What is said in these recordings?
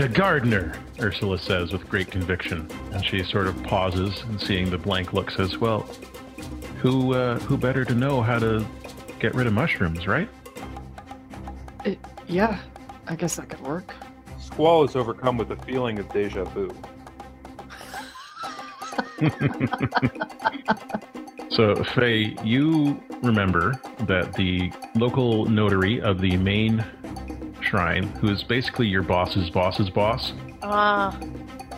We need a gardener, Ursula says with great conviction. And she sort of pauses and seeing the blank look says, Well, who, uh, who better to know how to get rid of mushrooms, right? It, yeah, I guess that could work. Squall is overcome with a feeling of deja vu. So, Faye, you remember that the local notary of the main shrine, who is basically your boss's boss's boss, Ah,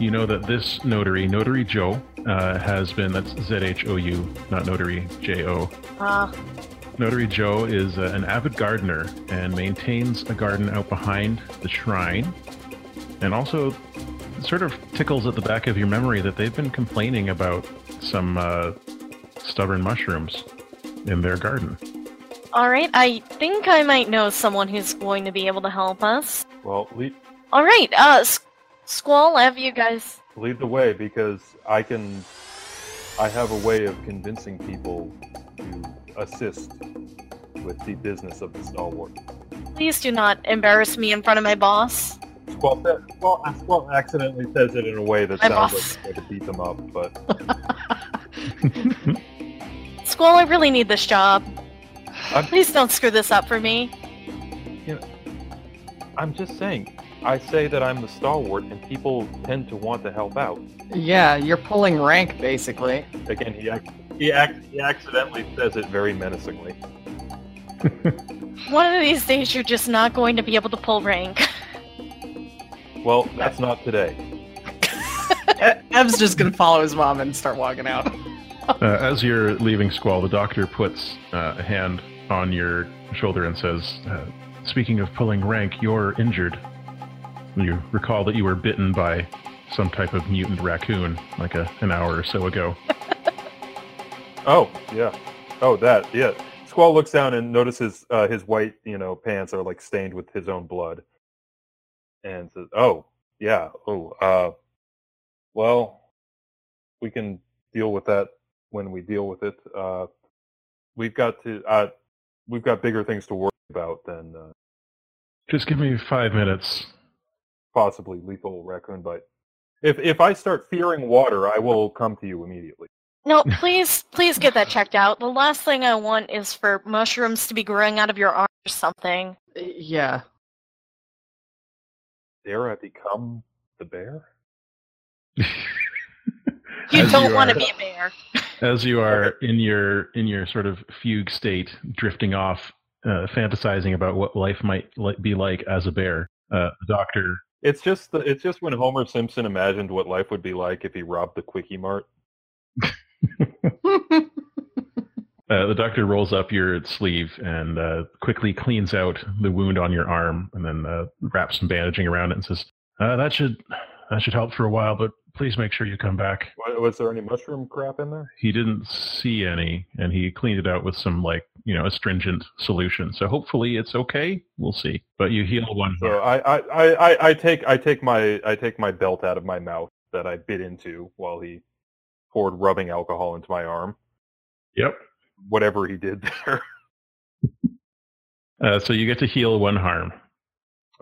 you know that this notary, Notary Zhou, uh, has been, that's Z H O U, not Notary J O. ah. Notary Zhou is uh, an avid gardener and maintains a garden out behind the shrine. And also, sort of tickles at the back of your memory that they've been complaining about some uh, stubborn mushrooms in their garden. All right, I think I might know someone who's going to be able to help us. Well, lead, All right, uh, S- Squall, have you guys? lead the way because I can. I have a way of convincing people to assist with the business of the stalwart. Please do not embarrass me in front of my boss. Squall, said- Squall, Squall accidentally says it in a way that My sounds boss. like he's going to beat them up, but Squall, I really need this job. I'm- Please don't screw this up for me. I'm just saying. I say that I'm the stalwart, and people tend to want to help out. Yeah, you're pulling rank, basically. Again, he ac- he, ac- he accidentally says it very menacingly. One of these days, you're just not going to be able to pull rank. Well, that's not today. Ev's just gonna follow his mom and start walking out. Uh, as you're leaving Squall, the doctor puts uh, a hand on your shoulder and says, uh, Speaking of pulling rank, you're injured. You recall that you were bitten by some type of mutant raccoon like a, an hour or so ago. Oh, yeah. Oh, that, yeah. Squall looks down and notices uh, his white, you know, pants are like stained with his own blood, and says, "Oh, yeah. Oh, uh, well, we can deal with that when we deal with it. Uh, we've got to, uh, we've got bigger things to worry about than uh, Just give me five minutes. possibly lethal raccoon bite. If if I start fearing water, I will come to you immediately. No, please, please get that checked out. The last thing I want is for mushrooms to be growing out of your arm or something. Yeah. Dare I become the bear? You As don't you want to be a bear. As you are in your in your sort of fugue state, drifting off, uh, fantasizing about what life might li- be like as a bear, uh, the doctor It's just the, it's just when Homer Simpson imagined what life would be like if he robbed the Kwik-E-Mart. Uh, the doctor rolls up your sleeve and uh, quickly cleans out the wound on your arm, and then uh, wraps some bandaging around it and says, uh, "That should that should help for a while, but please make sure you come back." Was there any mushroom crap in there? He didn't see any, and he cleaned it out with some like you know astringent solution. So hopefully it's okay. We'll see. But you heal one. So I, I, I, I, take I take my I take my belt out of my mouth that I bit into while he poured rubbing alcohol into my arm. Yep. Whatever he did there. Uh, so you get to heal one harm.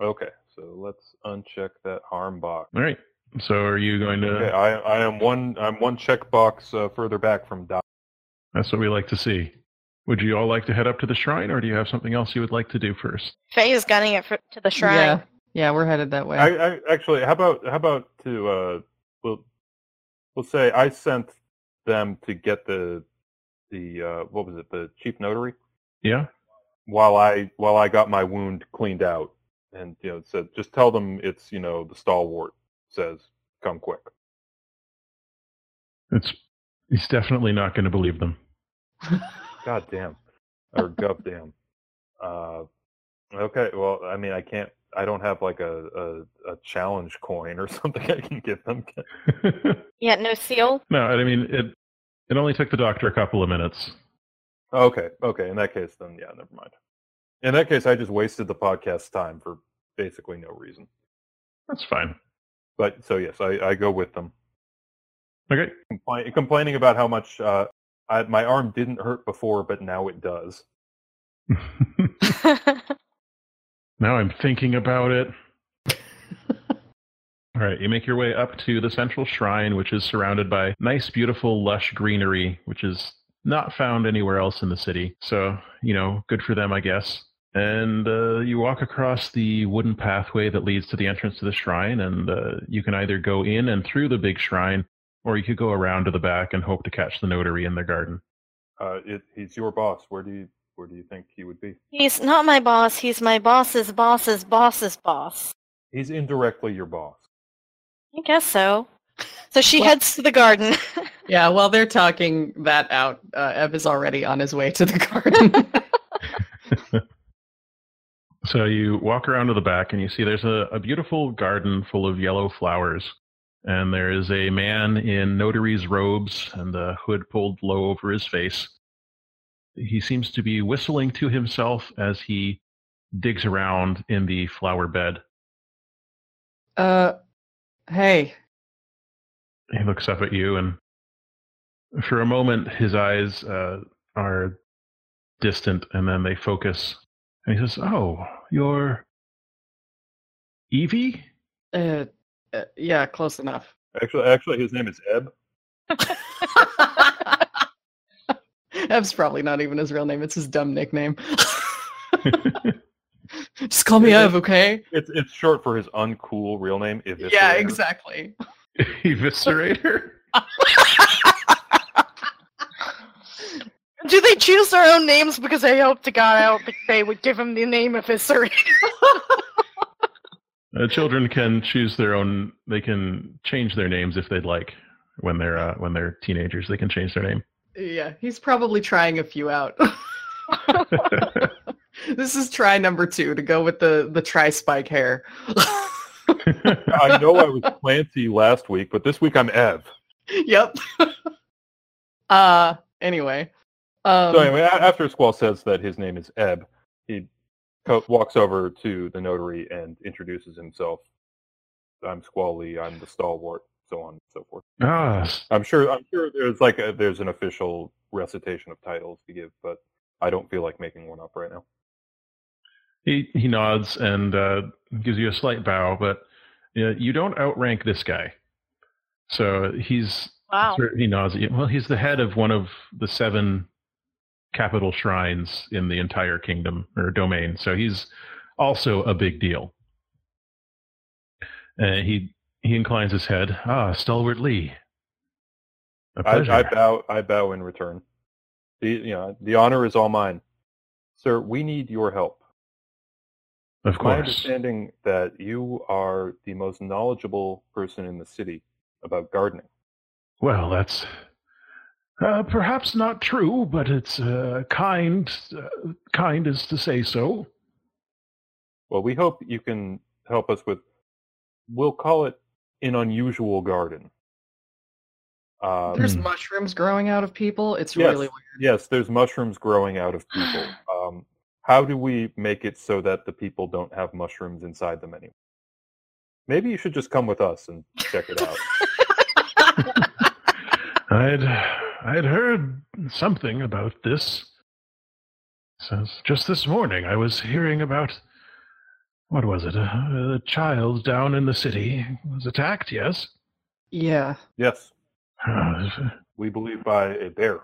okay, so let's uncheck that harm box. All right. So are you going to? Okay, I I am one I'm one checkbox uh, further back from die. That's what we like to see. Would you all like to head up to the shrine, or do you have something else you would like to do first? Faye is gunning it for, to the shrine. Yeah. Yeah, we're headed that way. I, I actually how about how about to uh we'll we'll say I sent them to get the the uh what was it the chief notary Yeah. while I while I got my wound cleaned out and you know said just tell them it's you know the stalwart says come quick. It's he's definitely not going to believe them. God damn or gov damn. Uh, okay, well I mean I can't I don't have like a, a a challenge coin or something I can give them. Yeah, no seal. no, I mean it. It only took the doctor a couple of minutes. Okay, okay. In that case, then yeah, never mind. In that case, I just wasted the podcast time for basically no reason. That's fine. But so yes, I, I go with them, Okay. Compli- complaining about how much uh, I, my arm didn't hurt before, but now it does. now I'm thinking about it. All right, you make your way up to the central shrine, which is surrounded by nice, beautiful, lush greenery, which is not found anywhere else in the city. So, you know, good for them, I guess. And uh, you walk across the wooden pathway that leads to the entrance to the shrine, and uh, you can either go in and through the big shrine, or you could go around to the back and hope to catch the notary in their garden. Uh, it, he's your boss. Where do you where do you think he would be? He's not my boss. He's my boss's boss's boss's boss. He's indirectly your boss. I guess so. So she Well- heads to the garden. Yeah, while they're talking that out, uh, Ev is already on his way to the garden. So you walk around to the back and you see there's a, a beautiful garden full of yellow flowers. And there is a man in notary's robes and the hood pulled low over his face. He seems to be whistling to himself as he digs around in the flower bed. uh, hey, He looks up at you, and for a moment, his eyes uh, are distant, and then they focus. And he says, "Oh, you're Evie." uh, uh, yeah, close enough. Actually, actually, his name is Eb. Ev's probably not even his real name. It's his dumb nickname. Just call me Ev, okay? It's it's short for his uncool real name. Eviscerator. Yeah, exactly. Eviscerator. Do they choose their own names because they hope to God out that they would give him the name of his surrogate? Uh, children can choose their own. They can change their names if they'd like. When they're uh, when they're teenagers, they can change their name. Yeah, he's probably trying a few out. this is try number two to go with the the tri spike hair. I know I was Clancy last week, but this week I'm Ev. yep. uh anyway. Um, So anyway, after Squall says that his name is Eb, he co- walks over to the notary and introduces himself. I'm Squall Lee. I'm the stalwart. So on and so forth. ah, s- I'm sure. I'm sure there's like a, there's an official recitation of titles to give, but I don't feel like making one up right now. he he nods and uh, gives you a slight bow, but uh, you don't outrank this guy. So he's Wow. Sure, he nods at you. Well, he's the head of one of the seven capital shrines in the entire kingdom or domain, so he's also a big deal. Uh, he he inclines his head. Ah, Stalwart Lee. A I. I bow. I bow in return. The you know the honor is all mine, sir. We need your help. of course. my understanding that you are the most knowledgeable person in the city about gardening. Well, that's uh, perhaps not true, but it's uh, kind. Uh, kind is to say so. Well, we hope you can help us with. We'll call it an unusual garden. Um, There's mushrooms growing out of people. It's Yes. really weird. yes, there's mushrooms growing out of people. Um, how do we make it so that the people don't have mushrooms inside them anymore? Maybe you should just come with us and check it out. I'd I'd heard something about this. So just this morning, I was hearing about what was it? A, a child down in the city was attacked. Yes. Yeah. yes, Uh, we believe by a bear.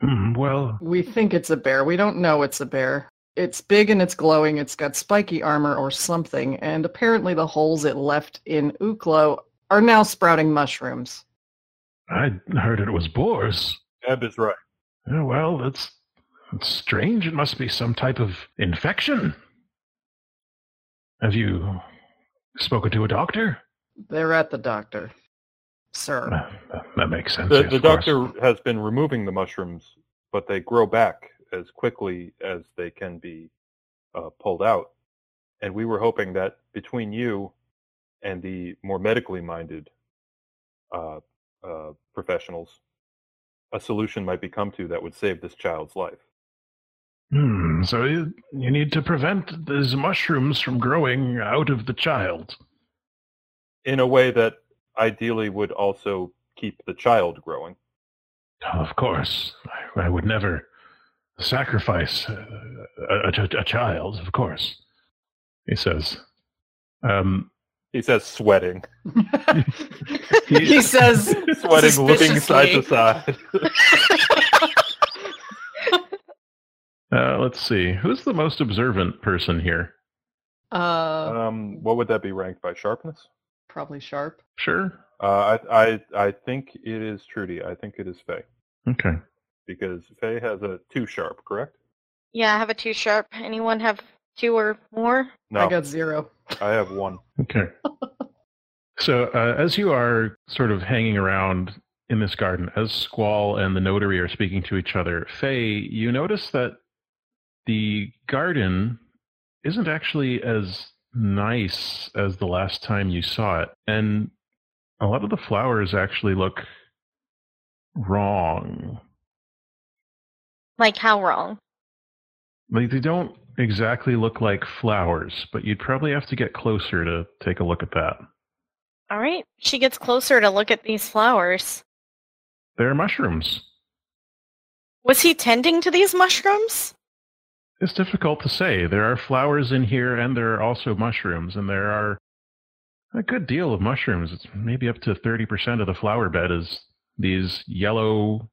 hmm, well, We think it's a bear. We don't know it's a bear. It's big and it's glowing. It's got spiky armor or something, and apparently the holes it left in Uklo are now sprouting mushrooms. I heard it was boars. Eb is right. Yeah, well, that's, that's strange. It must be some type of infection. Have you spoken to a doctor? They're at the doctor, sir. Uh, that makes sense. The, yes, the of course. doctor has been removing the mushrooms, but they grow back as quickly as they can be uh, pulled out. And we were hoping that between you and the more medically minded uh, uh, professionals, a solution might be come to that would save this child's life. Hmm, so you, you need to prevent these mushrooms from growing out of the child. In a way that ideally would also keep the child growing. Of course, I, I would never sacrifice uh, a, a, a child, of course, he says. Um, He says sweating. he says, Sweating, looking side to side. Uh, let's see. Who's the most observant person here? uh, um, what would that be ranked by sharpness? probably sharp. Sure. Uh, I, I I think it is Trudy. I think it is Faye Okay. because Faye has a two sharp, correct? Yeah, I have a two sharp. Anyone have two or more? No, I got zero. I have one. Okay. so, uh, as you are sort of hanging around in this garden, as Squall and the notary are speaking to each other, Faye, you notice that the garden isn't actually as nice as the last time you saw it. And a lot of the flowers actually look wrong. Like how wrong? Like, they don't exactly look like flowers, but you'd probably have to get closer to take a look at that. All right. She gets closer to look at these flowers. They're mushrooms. Was he tending to these mushrooms? It's difficult to say. There are flowers in here, and there are also mushrooms, and there are a good deal of mushrooms. It's maybe up to 30% of the flower bed is these yellow,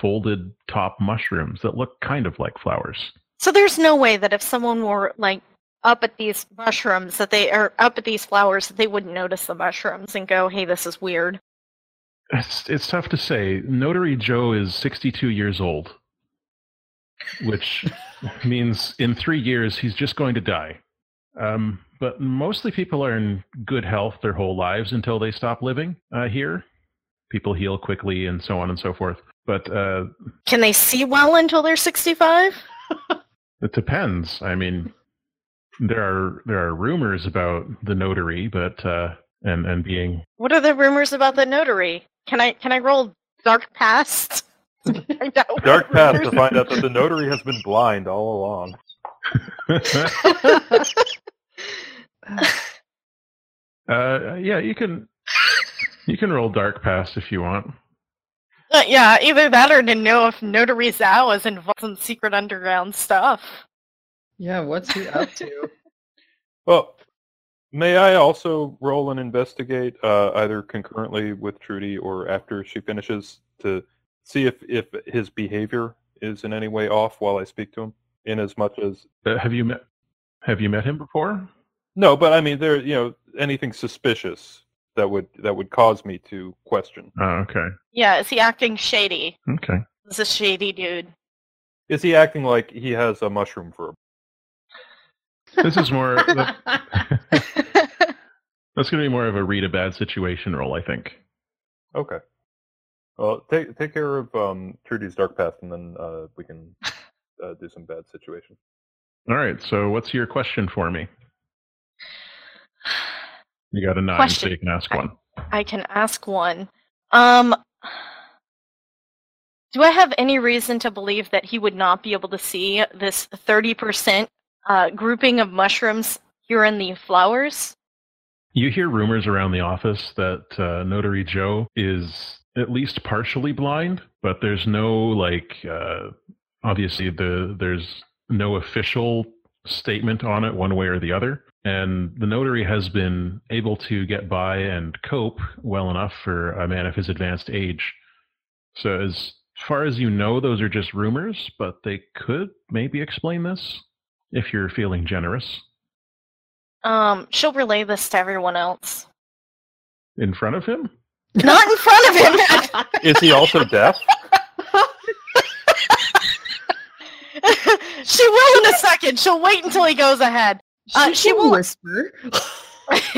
folded top mushrooms that look kind of like flowers. So there's no way that if someone were like up at these mushrooms that they are up at these flowers that they wouldn't notice the mushrooms and go, "Hey, this is weird." It's, it's tough to say. Notary Zhou is 62 years old, which means in three years he's just going to die. Um, but mostly people are in good health their whole lives until they stop living uh, here. People heal quickly and so on and so forth. But uh, Can they see well until they're 65? it depends. I mean, there are there are rumors about the notary, but uh, and and being What are the rumors about the notary? Can I can I roll dark past? to find out what Dark past to find out that the notary has been blind all along. uh, yeah, you can you can roll dark past if you want. Uh, yeah, either that or to know if Notary Zhao is involved in secret underground stuff. yeah, what's he up to? Well, may I also roll and investigate uh, either concurrently with Trudy or after she finishes to see if, if his behavior is in any way off while I speak to him? In as much as Uh, have you met Have you met him before? no, but I mean there you know anything suspicious that would that would cause me to question. Oh, okay, Yeah, is he acting shady? okay. This is a shady dude. Is he acting like he has a mushroom for a This is more. that- that's going to be more of a read a bad situation roll, I think. Okay. Well, take take care of um, Trudy's dark past, and then uh, we can uh, do some bad situation. All right. So, what's your question for me? You got a nine, so you can ask one. I can ask one. Um, do I have any reason to believe that he would not be able to see this 30% uh, grouping of mushrooms here in the flowers? You hear rumors around the office that uh, Notary Zhou is at least partially blind, but there's no like. Uh, obviously, the there's no official statement on it one way or the other. And the notary has been able to get by and cope well enough for a man of his advanced age. So, as far as you know, those are just rumors, but they could maybe explain this if you're feeling generous. Um, she'll relay this to everyone else. In front of him? Not in front of him! Is he also deaf? she will in a second. She'll wait until he goes ahead. Uh, she will- whisper.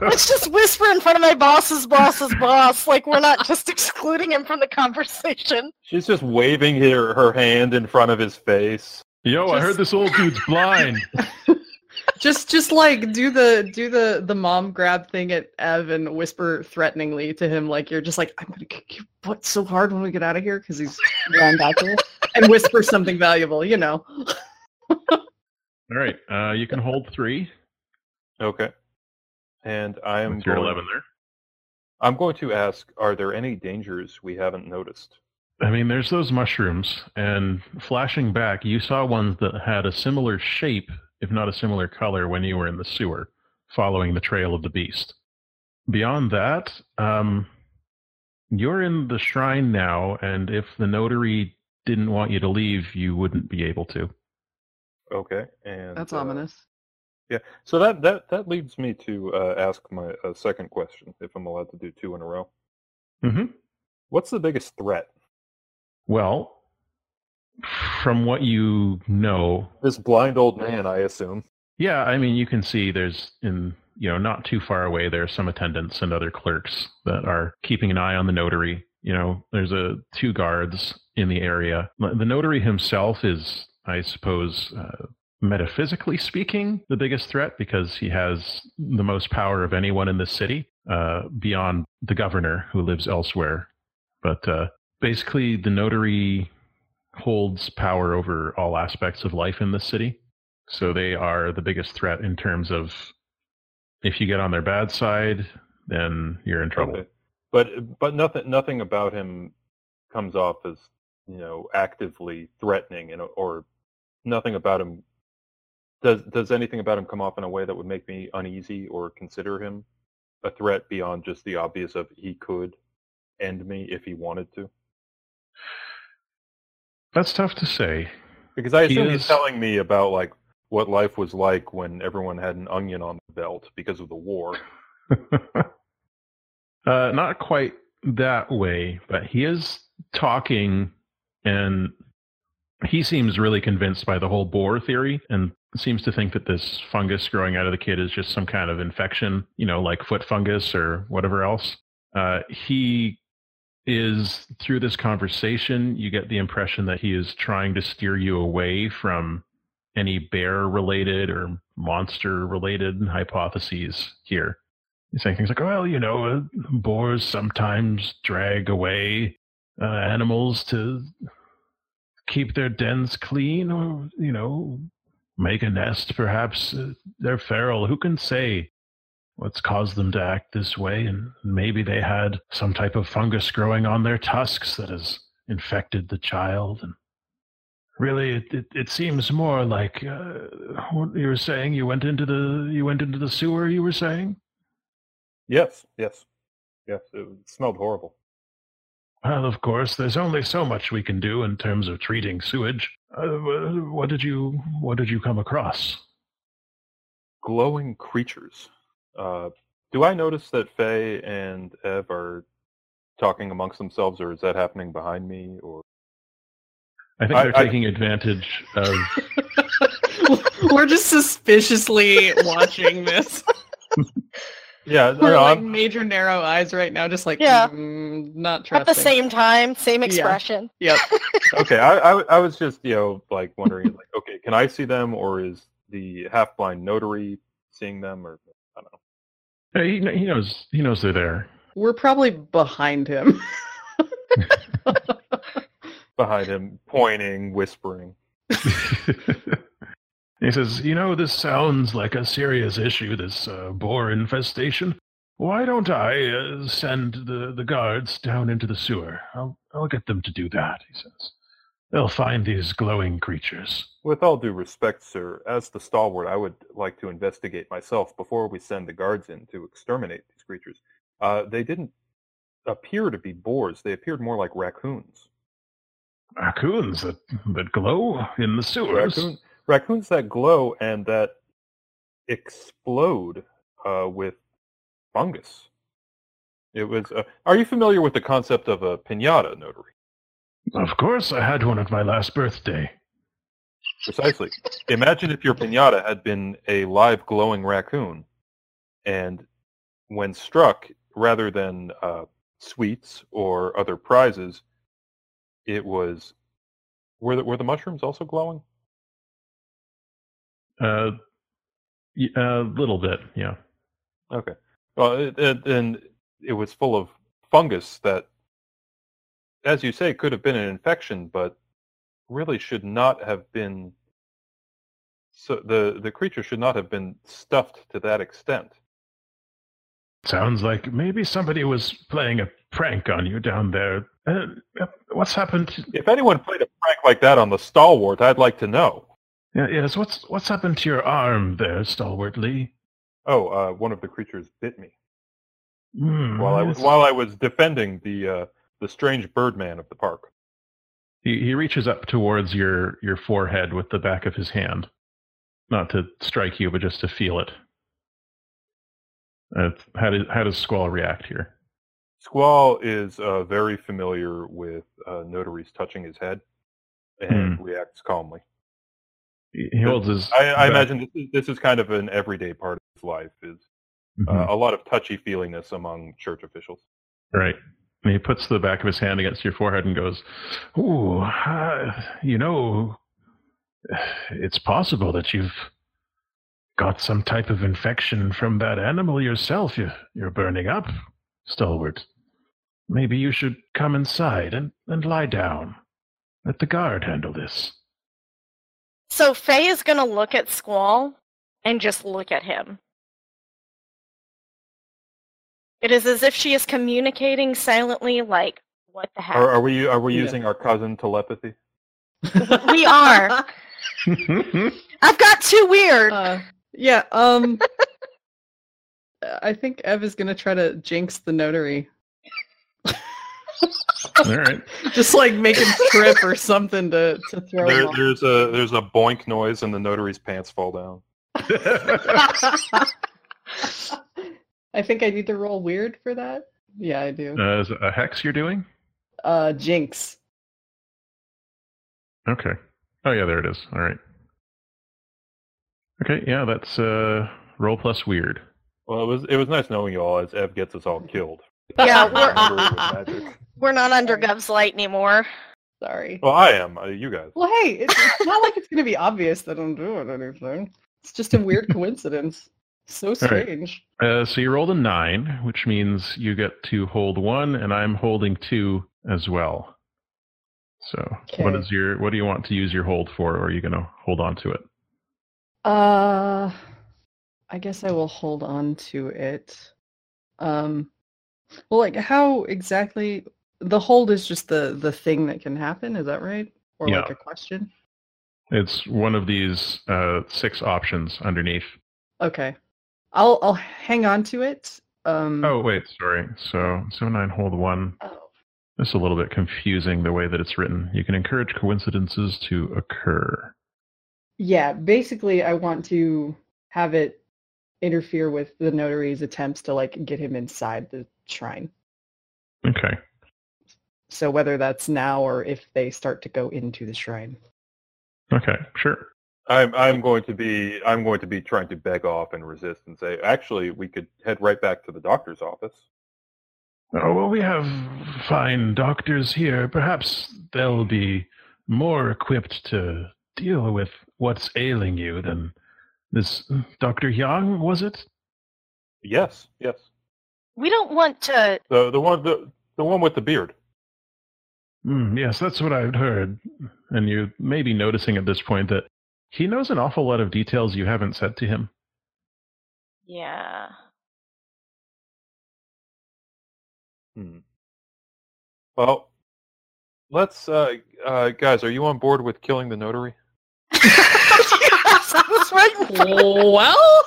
Let's just whisper in front of my boss's boss's boss, like we're not just excluding him from the conversation. She's just waving her, her hand in front of his face. Yo, I heard this old dude's blind. just just like do the do the the mom grab thing at Ev and whisper threateningly to him like you're just like I'm gonna kick your butt so hard when we get out of here because he's ran back here and whisper something valuable, you know. All right, uh, you can hold three. Okay. And I am your going, 11 there. I'm going to ask, are there any dangers we haven't noticed? I mean, there's those mushrooms, and flashing back, you saw ones that had a similar shape, if not a similar color, when you were in the sewer. following the trail of the beast. Beyond that, um, you're in the shrine now, and if the notary didn't want you to leave, you wouldn't be able to. Okay, and That's uh, ominous. Yeah, so that that that leads me to uh, ask my uh, second question, if I'm allowed to do two in a row. Mm-hmm. What's the biggest threat? Well, from what you know, This blind old man, I assume. yeah, I mean, you can see there's in you know not too far away there are some attendants and other clerks that are keeping an eye on the notary. You know, there's a two guards in the area. The notary himself is, I suppose, uh, metaphysically speaking, the biggest threat because he has the most power of anyone in the city, uh, beyond the governor who lives elsewhere. But uh, basically, the notary holds power over all aspects of life in the city. So they are the biggest threat in terms of if you get on their bad side, then you're in trouble. Okay. But but nothing nothing about him comes off as you know actively threatening, and or nothing about him does does anything about him come off in a way that would make me uneasy or consider him a threat beyond just the obvious of he could end me if he wanted to. That's tough to say. Because I He assume he's telling me about like what life was like when everyone had an onion on the belt because of the war. uh, not quite that way, but he is talking and he seems really convinced by the whole boar theory and seems to think that this fungus growing out of the kid is just some kind of infection, you know, like foot fungus or whatever else. Uh, he is, through this conversation, you get the impression that he is trying to steer you away from any bear related or monster related hypotheses here. He's saying things like, well, you know, uh, boars sometimes drag away uh, animals to keep their dens clean or, you know, make a nest, perhaps. Uh, they're feral. Who can say what's caused them to act this way? And maybe they had some type of fungus growing on their tusks that has infected the child. And really, it, it, it seems more like uh, what you were saying. You went into the you went into the sewer. You were saying. Yes, yes, yes. It smelled horrible. Well, of course, there's only so much we can do in terms of treating sewage. Uh, what did you What did you come across? Glowing creatures. Uh, do I notice that Faye and Ev are talking amongst themselves, or is that happening behind me? Or I think I- they're I- taking advantage of. We're just suspiciously watching this. yeah, no, We're no, like I'm, major narrow eyes right now, just like Yeah. mm, not At the same time, same Yeah. expression. Yep. okay. I, I I was just you know like wondering like okay, can I see them, or is the half blind notary seeing them, or I don't know. Hey, he, he knows. He knows they're there. We're probably behind him. Behind him, pointing, whispering. He says, "You know, this sounds like a serious issue. This uh, boar infestation. Why don't I uh, send the, the guards down into the sewer? I'll I'll get them to do that." He says, "They'll find these glowing creatures." With all due respect, sir, as the stalwart, I would like to investigate myself before we send the guards in to exterminate these creatures. Uh, they didn't appear to be boars. They appeared more like raccoons. Raccoons that that glow in the sewers. Raccoon, raccoons that glow and that explode uh, with fungus. It was. Uh, are you familiar with the concept of a pinata notary? Of course, I had one at my last birthday. Precisely. Imagine if your pinata had been a live glowing raccoon, and when struck, rather than uh, sweets or other prizes, it was. Were the, were the mushrooms also glowing? Uh, a little bit, yeah. Okay. Well, it, it, and it was full of fungus that, as you say, could have been an infection, but really should not have been. So the the creature should not have been stuffed to that extent. Sounds like maybe somebody was playing a prank on you down there. Uh, uh, what's happened? If anyone played a prank like that on the stalwart, I'd like to know. Yes, what's what's happened to your arm there, Stalwart Lee? Oh, uh, one of the creatures bit me Hmm, while I was while I was defending the uh, the strange birdman of the park. He, he reaches up towards your, your forehead with the back of his hand. Not to strike you, but just to feel it. Uh, how, does, how does Squall react here? Squall is uh, very familiar with uh, notaries touching his head and reacts calmly. He, holds his. I, I imagine this is, this is kind of an everyday part of his life. Is uh, Mhm, a lot of touchy feelingness among church officials. right. And he puts the back of his hand against your forehead and goes, Ooh, uh, you know, it's possible that you've got some type of infection from that animal yourself. You, you're burning up, Stalwart. Maybe you should come inside and, and lie down. Let the guard handle this. So Faye is gonna look at Squall and just look at him. It is as if she is communicating silently, like, what the heck? Are, are we are we Yeah. using our cousin telepathy? we are. I've got too weird. Uh, yeah. Um. I think Ev is gonna try to jinx the notary. All right. Just like make him trip or something to to throw There, there's a there's a boink noise and the notary's pants fall down. I think I need to roll weird for that. Yeah, I do. Uh, is it a hex you're doing? Uh, jinx. Okay. Oh yeah, there it is. All right. Okay, yeah, that's uh roll plus weird. Well, it was it was nice knowing you all as Ev gets us all killed. Yeah, Remember it with magic. We're not under Sorry. Gov's light anymore. Sorry. Well, I am. Uh, you guys. Well, hey, it's, it's not like it's gonna be obvious that I'm doing anything. It's just a weird coincidence. So right. strange. Uh, so you rolled a nine, which means you get to hold one, and I'm holding two as well. So, what Okay. is your? What do you want to use your hold for, or are you going to hold on to it? Uh, I guess I will hold on to it. Um, well, like how exactly? The hold is just the the thing that can happen. Is that right? Or like a question? It's one of these uh, six options underneath. Okay, I'll I'll hang on to it. Um, Oh wait, sorry. So so nine hold one. oh, It's a little bit confusing the way that it's written. You can encourage coincidences to occur. yeah. Basically, I want to have it interfere with the notary's attempts to like get him inside the shrine. Okay. So whether that's now or if they start to go into the shrine. Okay. Sure. I'm I'm going to be I'm going to be trying to beg off and resist and say actually we could head right back to the doctor's office. Oh, well, we have fine doctors here. Perhaps they'll be more equipped to deal with what's ailing you than this Dr. Yang, was it? Yes, yes. We don't want to. The the one the, the one with the beard. Mm, yes, that's what I've heard. And you may be noticing at this point that he knows an awful lot of details you haven't said to him. Yeah. Hmm. Well, let's uh, uh guys, are you on board with killing the notary? yes, I was right. in front of- well,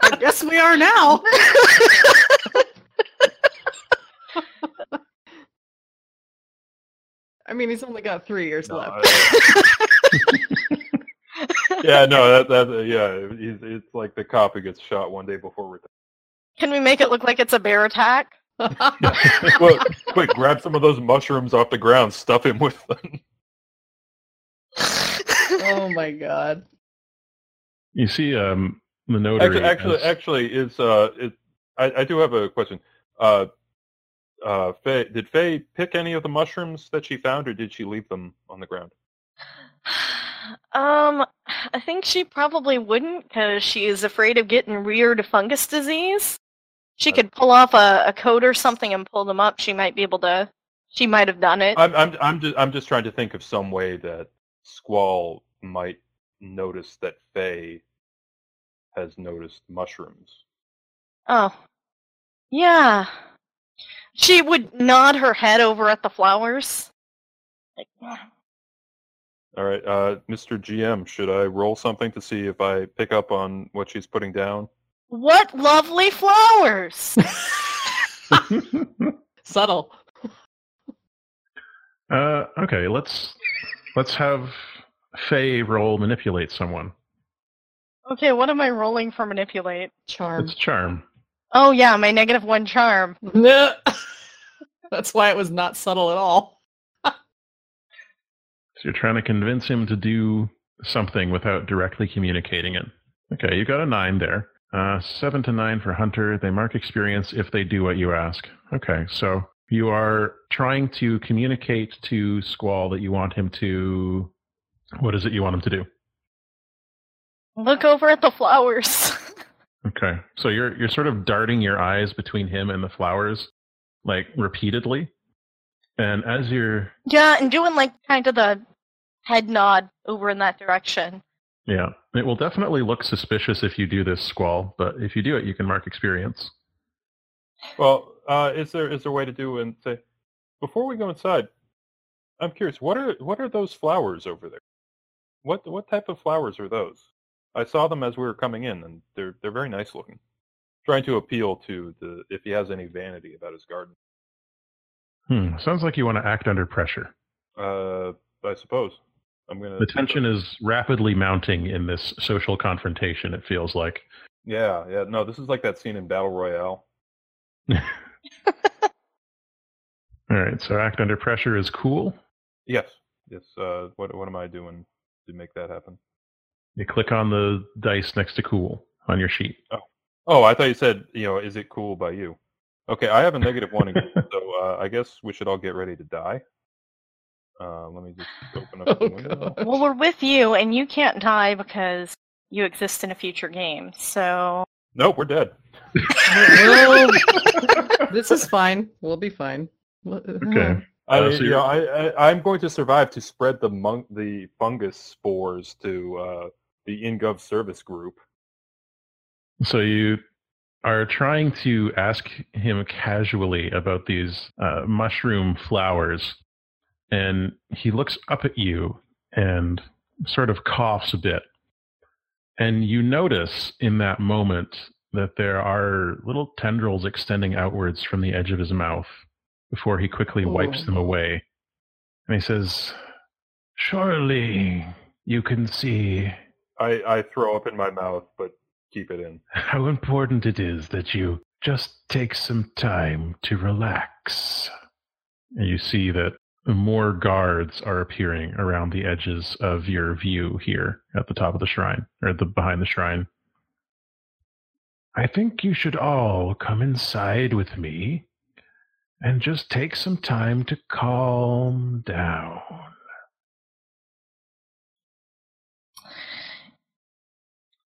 I guess we are now. I mean, he's only got three years No, left. yeah, no, that that yeah, he's, it's like the cop who gets shot one day before retirement. Can we make it look like it's a bear attack? Well, quick, grab some of those mushrooms off the ground, stuff him with them. oh my god. You see, um, the notary. Actually, actually, has- actually, is uh, is I, I do have a question. Uh, uh, Faye, did Faye pick any of the mushrooms that she found, or did she leave them on the ground? um, I think she probably wouldn't because she is afraid of getting weird fungus disease. She could pull off a, a coat or something and pull them up. She might be able to. She might have done it. I'm, I'm, I'm just, I'm just trying to think of some way that Squall might notice that Faye has noticed mushrooms. Oh, yeah. She would nod her head over at the flowers. Like, All right, uh, Mr. GM, should I roll something to see if I pick up on what she's putting down? What lovely flowers! Subtle. uh, okay, let's let's have Faye roll manipulate someone. okay, what am I rolling for manipulate? Charm. It's charm. Oh yeah, my negative one charm. No. That's why it was not subtle at all. So you're trying to convince him to do something without directly communicating it. Okay, you got a nine there. Uh, seven to nine for Hunter. They mark experience if they do what you ask. Okay, so you are trying to communicate to Squall that you want him to. What is it you want him to do? Look over at the flowers. Okay, so you're you're sort of darting your eyes between him and the flowers, like repeatedly, and as you're yeah, and doing like kind of the head nod over in that direction. yeah, it will definitely look suspicious if you do this, Squall. But if you do it, you can mark experience. Well, uh, is there is there a way to do and say before we go inside? I'm curious. What are what are those flowers over there? What what type of flowers are those? I saw them as we were coming in, and they're they're very nice looking. Trying to appeal to the if he has any vanity about his garden. Hmm. Sounds like you want to act under pressure. Uh, I suppose I'm gonna. The tension is rapidly mounting in this social confrontation. It feels like. Yeah, yeah. No, this is like that scene in Battle Royale. All right, so act under pressure is cool. Yes, yes. Uh, what what am I doing to make that happen? You click on the dice next to cool on your sheet. Oh, oh I thought you said, you know, is it cool by you? Okay, I have a negative one again, so uh, I guess we should all get ready to die. Uh, let me just open up the Oh, window. God. Well, we're with you, and you can't die because you exist in a future game. So Nope, we're dead. Well, this is fine. We'll be fine. Okay. I, uh, so you know, I, I, I'm going to survive to spread the mon- the fungus spores to uh, the InGov service group. So you are trying to ask him casually about these uh, mushroom flowers, and he looks up at you and sort of coughs a bit. And you notice in that moment that there are little tendrils extending outwards from the edge of his mouth before he quickly wipes Oh. them away. And he says, Surely you can see I, I throw up in my mouth, but keep it in. how important it is that you just take some time to relax. And you see that more guards are appearing around the edges of your view here at the top of the shrine, or the behind the shrine. I think you should all come inside with me and just take some time to calm down.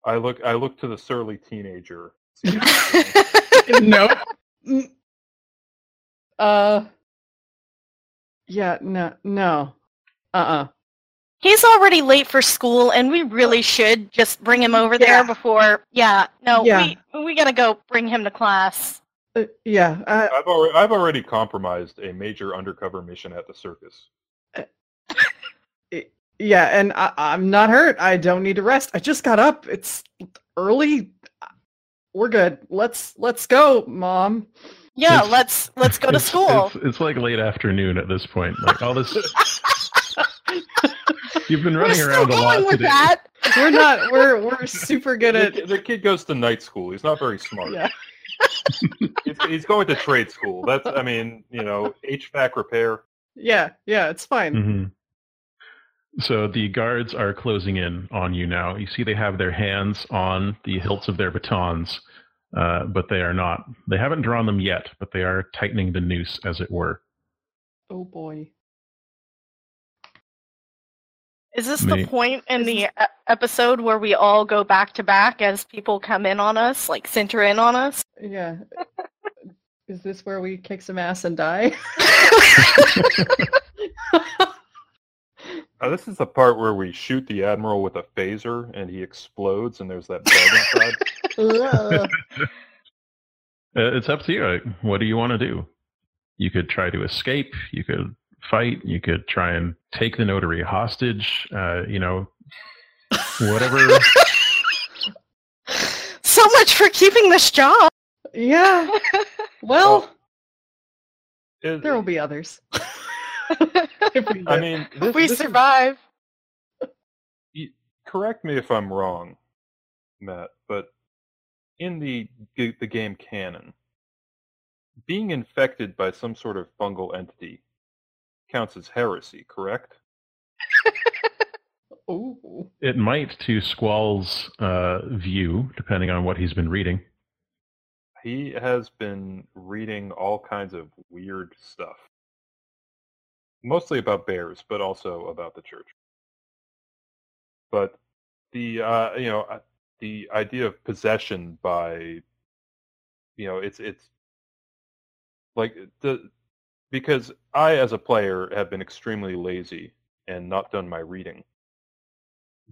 I look I look to the surly teenager. See if he's doing- no. Mm. Uh. Yeah. No. No. Uh. uh he's already late for school, and we really should just bring him over Yeah. there before. Yeah, no, Yeah. we we gotta go bring him to class. Uh, yeah. Uh, I've already I've already compromised a major undercover mission at the circus. yeah. And I, I'm not hurt. I don't need to rest. I just got up. It's early. We're good. Let's let's go, mom. Yeah, It's- let's let's go to It's- school. It's, it's like late afternoon at this point. Like all this. You've been We're running still around a going lot with today. that. We're not. We're we're super good The, at. ki- the kid goes to night school. He's not very smart. Yeah. He's, he's going to trade school. That's I mean, you know, HVAC repair. Yeah. Yeah. It's fine. hmm So the guards are closing in on you now. You see, they have their hands on the hilts of their batons, uh, but they are not. They haven't drawn them yet, but they are tightening the noose, as it were. Oh boy. Is this Me. the point in the episode where we all go back to back as people come in on us, like center in on us? Yeah. Is this where we kick some ass and die? Uh, this is the part where we shoot the admiral with a phaser and he explodes and there's that bug inside. Uh, it's up to you. Like, What do you want to do? You could try to escape. You could fight. You could try and take the notary hostage. Uh, you know, whatever. so much for keeping this job. Yeah. Well, It- there will be others. If we I mean, this, we this is- survive. correct me if I'm wrong, Matt, but in the the game canon, being infected by some sort of fungal entity counts as heresy, correct? Ooh. It might to Squall's uh, view, depending on what he's been reading. He has been reading all kinds of weird stuff. Mostly about bears, but also about the church. But the uh, you know uh, the idea of possession by you know it's it's like the because I as a player have been extremely lazy and not done my reading.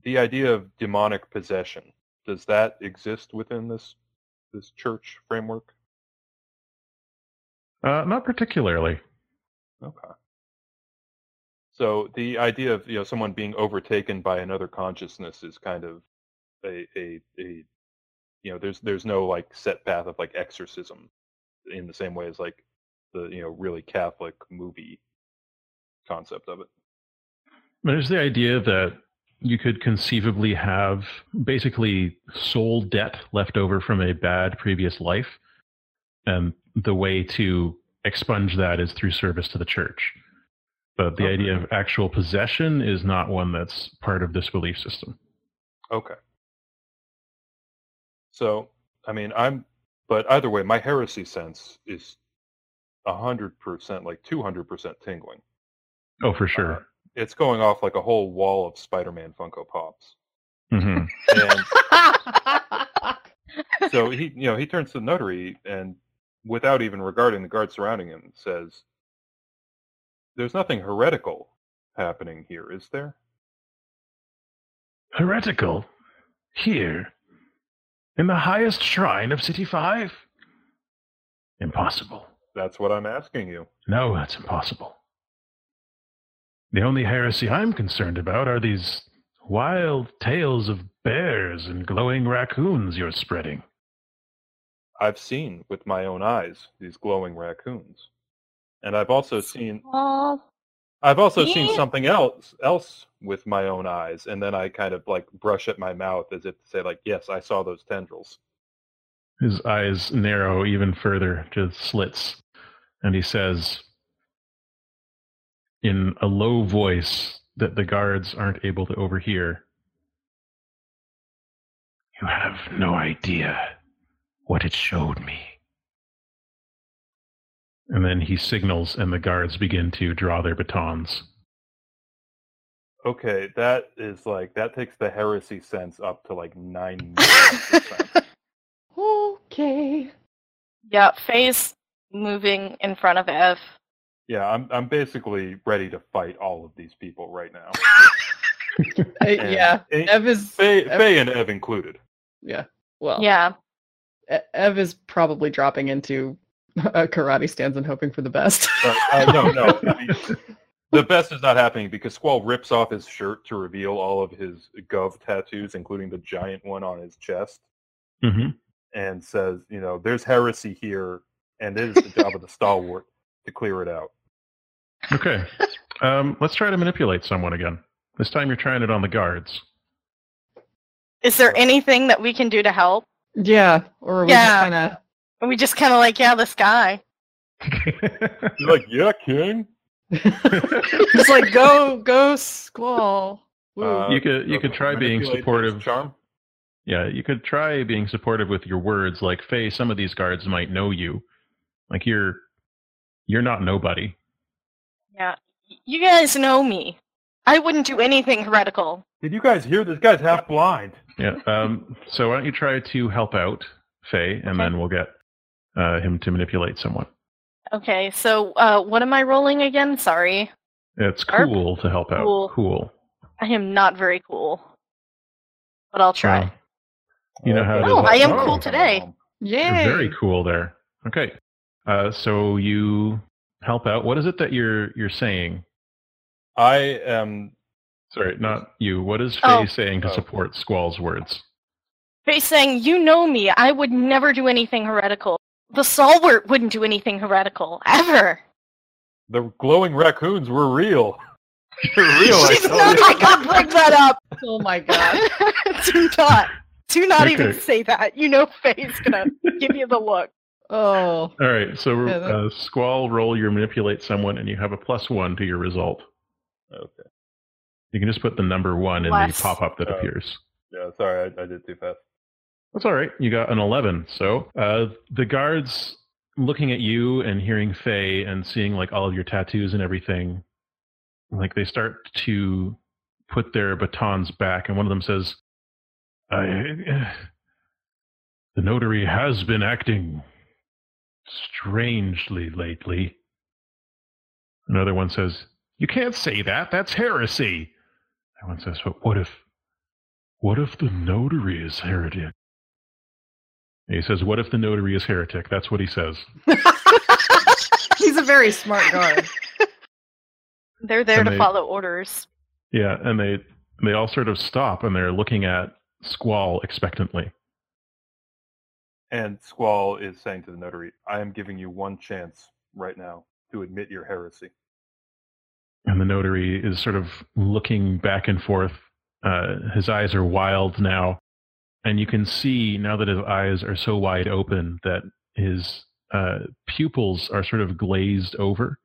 The idea of demonic possession does that exist within this this church framework? Uh, not particularly. Okay. So the idea of you know someone being overtaken by another consciousness is kind of a a, a you know there's there's no like set path of like exorcism in the same way as like the you know really Catholic movie concept of it. But there's the idea that you could conceivably have basically soul debt left over from a bad previous life. And the way to expunge that is through service to the church. But the Okay. idea of actual possession is not one that's part of this belief system. Okay. So I mean I'm but either way my heresy sense is a hundred percent like two hundred percent tingling. Oh, for sure. It's going off like a whole wall of Spider-Man Funko Pops. hmm And so he, you know, he turns to the notary and, without even regarding the guard surrounding him, says, "There's nothing heretical happening here, is there?" Heretical? Here? In the highest shrine of City 5? Impossible. That's what I'm asking you. No, that's impossible. The only heresy I'm concerned about are these wild tales of bears and glowing raccoons you're spreading. I've seen with my own eyes these glowing raccoons, and I've also seen Aw. I've also seen something else else with my own eyes, and then I kind of like brush at my mouth as if to say, like, "Yes, I saw those tendrils." His eyes narrow even further to slits, and he says, in a low voice that the guards aren't able to overhear, You have no idea what it showed me. And then he signals, and the guards begin to draw their batons. Okay, that is like that takes the heresy sense up to like nine. okay. Yeah, Faye's moving in front of Ev. Yeah, I'm I'm basically ready to fight all of these people right now. And- yeah. and Ev is. Faye, Ev- Faye and Ev included. Yeah. Well. Yeah. Ev is probably dropping into uh, karate stands and hoping for the best. But, uh, no, no. I mean, the best is not happening because Squall rips off his shirt to reveal all of his Gov tattoos, including the giant one on his chest, hmm and says, you know, there's heresy here, and it is the job of the stalwart to clear it out. Okay. Um, let's try to manipulate someone again. This time you're trying it on the guards. Is there anything that we can do to help? yeah. Or are we Yeah. just kind of. Are we just kind of like, yeah, this guy. You're like, yeah, King. It's like go go squall. Woo. Uh, You could- you could try being supportive. his Charm. Yeah, you could try being supportive with your words, like Faye. Some of these guards might know you, like you're you're not nobody. Yeah. You guys know me. I wouldn't do anything heretical. Did you guys hear this guy's half blind? Yeah. Um. So why don't you try to help out Faye, and then we'll get uh, him to manipulate someone. Okay, so uh, what am I rolling again? Sorry. It's Arp? cool to help out. Cool. Cool. I am not very cool. But I'll try. Well, You know how it Oh. I am Oh, cool today. Yay. Very cool there. Okay. Uh, so you help out. What is it that you're you're saying? I am Sorry, not you. What is Faye Oh. saying to Oh. support Squall's words? Faye saying, "You know me. I would never do anything heretical. The stalwart wouldn't do anything heretical ever." The glowing raccoons were real. They're real, I She's tell not you. gonna bring that up. Oh my god. do not. Do not even say that. You know Faye's gonna give you the look. Oh. All right, so Yeah, uh, Squall, roll your manipulate someone, and you have a plus one to your result. Okay. You can just put the number one in the pop-up that Oh. appears. Yeah, sorry, I, I did too fast. That's all right. You got an 11. So uh, the guards looking at you and hearing Faye and seeing like all of your tattoos and everything, like they start to put their batons back, and one of them says, I, "The notary has been acting strangely lately." Another one says, "You can't say that. That's heresy." That one says, "But what if, what if the notary is heretic?" And he says, "What if the notary is heretic?" That's what he says. He's a very smart guard. They're there And to they- follow orders. Yeah, and they they all sort of stop and they're looking at Squall expectantly. And Squall is saying to the notary, I am giving you one chance right now to admit your heresy. And the notary is sort of looking back and forth. Uh, his eyes are wild now, and you can see now that his eyes are so wide open that his uh, pupils are sort of glazed over.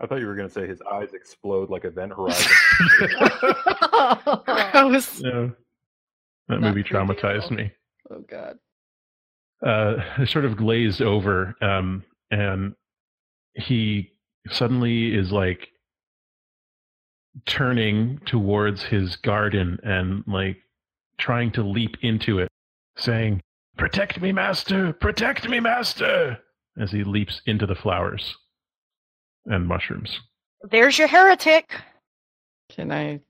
I thought you were going to say his eyes explode like Event Horizon. Gross. Yeah. That movie traumatized me. oh god. uh, sort of glazed over, um, and he suddenly is like turning towards his garden and like trying to leap into it, saying, "Protect me, master! Protect me, master!" As he leaps into the flowers and mushrooms. There's your heretic. Can I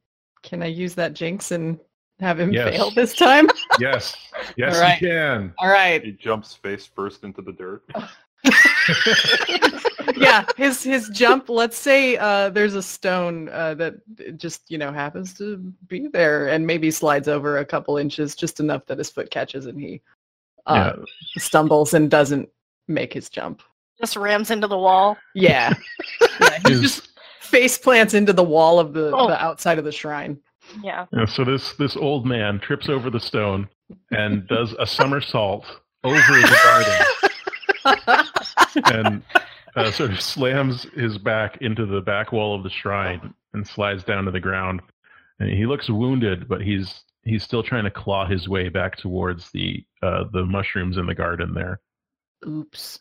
can I use that jinx and have him Yes. fail this time? Yes, yes, All right. you can. All right. he jumps face first into the dirt. yeah, his his jump. Let's say uh, there's a stone uh, that just you know happens to be there, and maybe slides over a couple inches, just enough that his foot catches, and he uh, stumbles and doesn't make his jump. Just rams into the wall. Yeah, yeah he just face plants into the wall of the, Oh. the outside of the shrine. Yeah. Yeah, so this this old man trips over the stone and does a somersault over the garden and uh, sort of slams his back into the back wall of the shrine and slides down to the ground. And he looks wounded, but he's he's still trying to claw his way back towards the uh, the mushrooms in the garden there. Oops.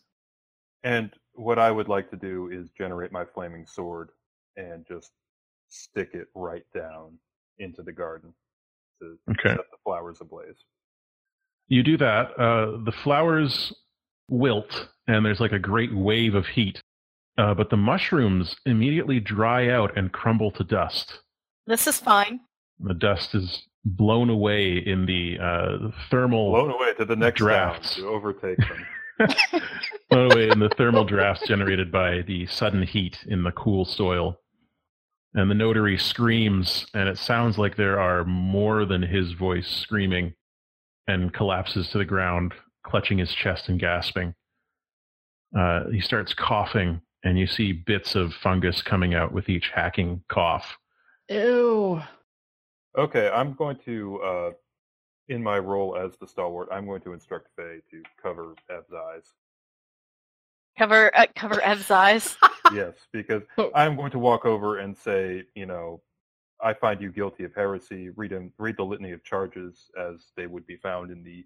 And what I would like to do is generate my flaming sword and just stick it right down into the garden to Okay. set the flowers ablaze. You do that. Uh, the flowers wilt, and there's like a great wave of heat. Uh, but the mushrooms immediately dry out and crumble to dust. This is fine. The dust is blown away in the uh, thermal Blown away to the next Drafts. round to overtake them. blown away in the thermal drafts generated by the sudden heat in the cool soil. And the notary screams, and it sounds like there are more than his voice screaming, and collapses to the ground, clutching his chest and gasping. Uh, he starts coughing, and you see bits of fungus coming out with each hacking cough. Ew. Okay, I'm going to, uh, in my role as the stalwart, I'm going to instruct Faye to cover Ev's eyes. Cover uh, cover Ev's eyes. yes, because Oh. I'm going to walk over and say, you know, I find you guilty of heresy. Read him, read the litany of charges as they would be found in the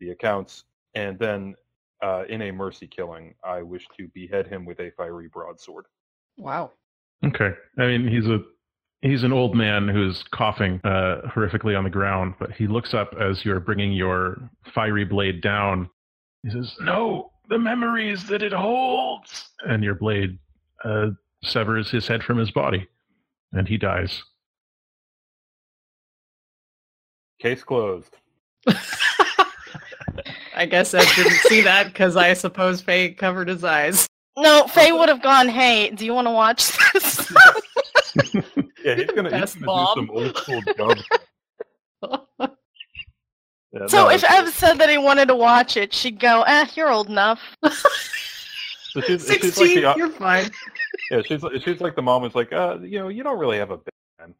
the accounts, and then uh, in a mercy killing, I wish to behead him with a fiery broadsword. Wow. Okay. I mean, he's a he's an old man who's coughing uh, horrifically on the ground, but he looks up as you're bringing your fiery blade down. He says, "No, the memories that it holds," and your blade uh, severs his head from his body, and he dies. Case closed. I guess I didn't see that because I suppose Faye covered his eyes. No, Faye would have gone, hey, do you want to watch this? Yeah, he's gonna, he's gonna do some old school dub. Yeah, So no, if Ev said that he wanted to watch it, she'd go, "Eh, you're old enough." so she's, she's like Sixteen, the, you're fine. yeah, she's she's like the mom who's like, uh, you know, you don't really have a big man.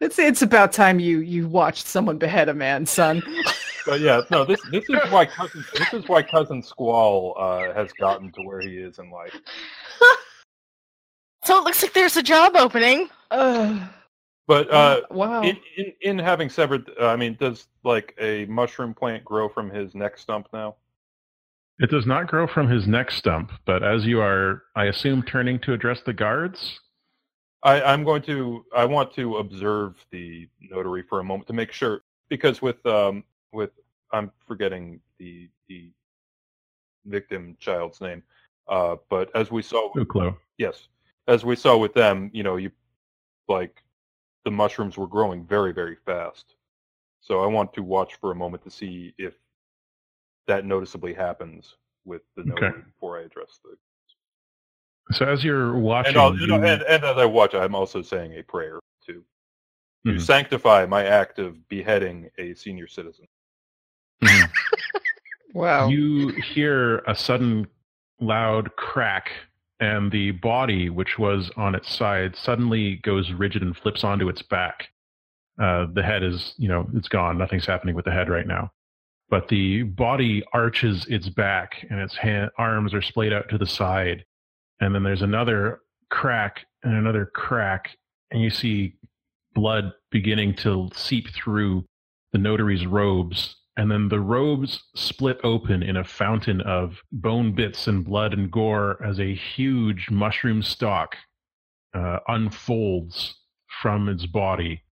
It's it's about time you you watched someone behead a man, son. But yeah, no, this this is why cousin this is why cousin Squall uh, has gotten to where he is in life. So it looks like there's a job opening. Ugh. But uh, wow. in, in in having severed, uh, I mean, does like a mushroom plant grow from his neck stump now? It does not grow from his neck stump, but as you are, I assume, turning to address the guards. I, I'm going to. I want to observe the notary for a moment to make sure, because with um with I'm forgetting the the victim child's name, uh, but as we saw, Uklo. yes, as we saw with them, you know, you like the mushrooms were growing very very fast. So I want to watch for a moment to see if that noticeably happens with the Okay. notary before I address the. So as you're watching, And, you and, and as I watch, I'm also saying a prayer to to Mhm. sanctify my act of beheading a senior citizen. Wow. you hear a sudden loud crack, and the body, which was on its side, suddenly goes rigid and flips onto its back. Uh, the head is, you know, it's gone. Nothing's happening with the head right now. But the body arches its back, and its hand, arms are splayed out to the side. And then there's another crack and another crack, and you see blood beginning to seep through the notary's robes, and then the robes split open in a fountain of bone bits and blood and gore as a huge mushroom stalk uh, unfolds from its body,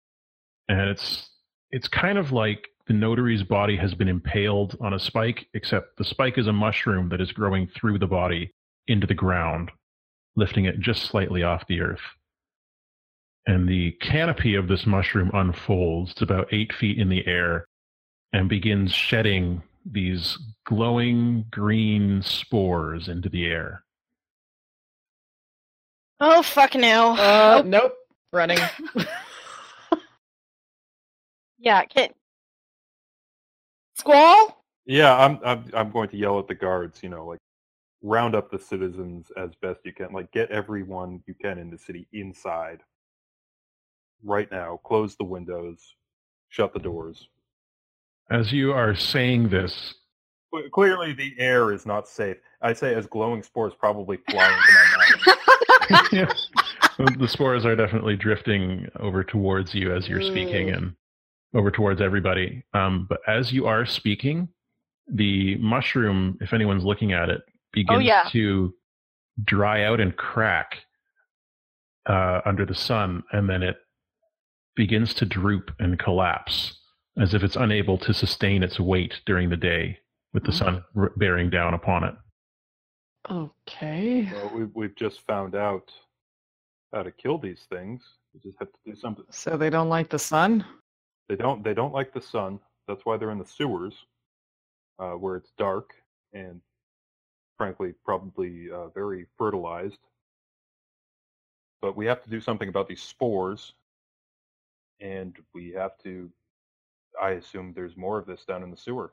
and it's it's kind of like the notary's body has been impaled on a spike, except the spike is a mushroom that is growing through the body into the ground, lifting it just slightly off the earth. And the canopy of this mushroom unfolds. To about eight feet in the air and begins shedding these glowing green spores into the air. Oh fuck no. Uh, nope. Running. yeah, can Squall? Yeah, I'm I'm I'm going to yell at the guards. You know, like round up the citizens as best you can. Like get everyone you can in the city inside right now. Close the windows, shut the doors. As you are saying this, Clearly, the air is not safe. I say as glowing spores probably fly into my mouth. Yeah. the spores are definitely drifting over towards you as you're speaking and over towards everybody. Um, but as you are speaking, the mushroom, if anyone's looking at it, begins yeah. to dry out and crack uh, under the sun, and then it begins to droop and collapse as if it's unable to sustain its weight during the day with the sun r- bearing down upon it. Okay. Well, we've we've just found out how to kill these things. We just have to do something. So they don't like the sun? They don't they don't like the sun. That's why they're in the sewers, uh, where it's dark and, frankly, probably uh, very fertilized. But we have to do something about these spores, and we have to. I assume there's more of this down in the sewer.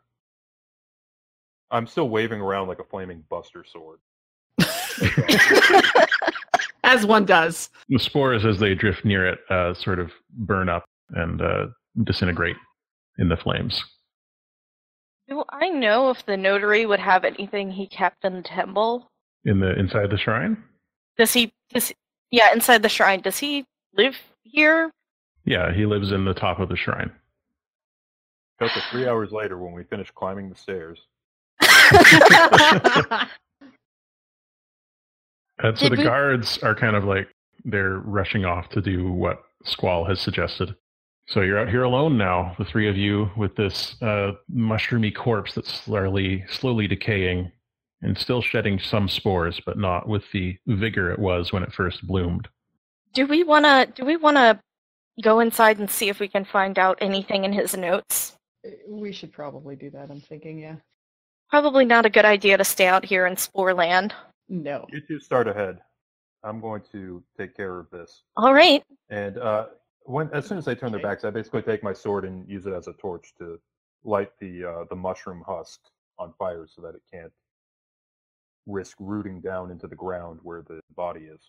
I'm still waving around like a flaming Buster sword. As one does. The spores, as they drift near it, uh, sort of burn up and uh, disintegrate in the flames. Do I know if the notary would have anything he kept in the temple? In the inside the shrine, Does he does yeah, inside the shrine. Does he live here? yeah, he lives in the top of the shrine. Cut to three hours later when we finish climbing the stairs. And so Did the we- guards are kind of like they're rushing off to do what Squall has suggested. So you're out here alone now, the three of you, with this uh, mushroomy corpse that's slowly, slowly decaying and still shedding some spores, but not with the vigor it was when it first bloomed. Do we wanna do we wanna go inside and see if we can find out anything in his notes? We should probably do that, I'm thinking, yeah. Probably not a good idea to stay out here in Sporeland. No. You two start ahead. I'm going to take care of this. All right. And uh, when as soon as they turn their backs, I basically take my sword and use it as a torch to light the uh, the mushroom husk on fire so that it can't risk rooting down into the ground where the body is.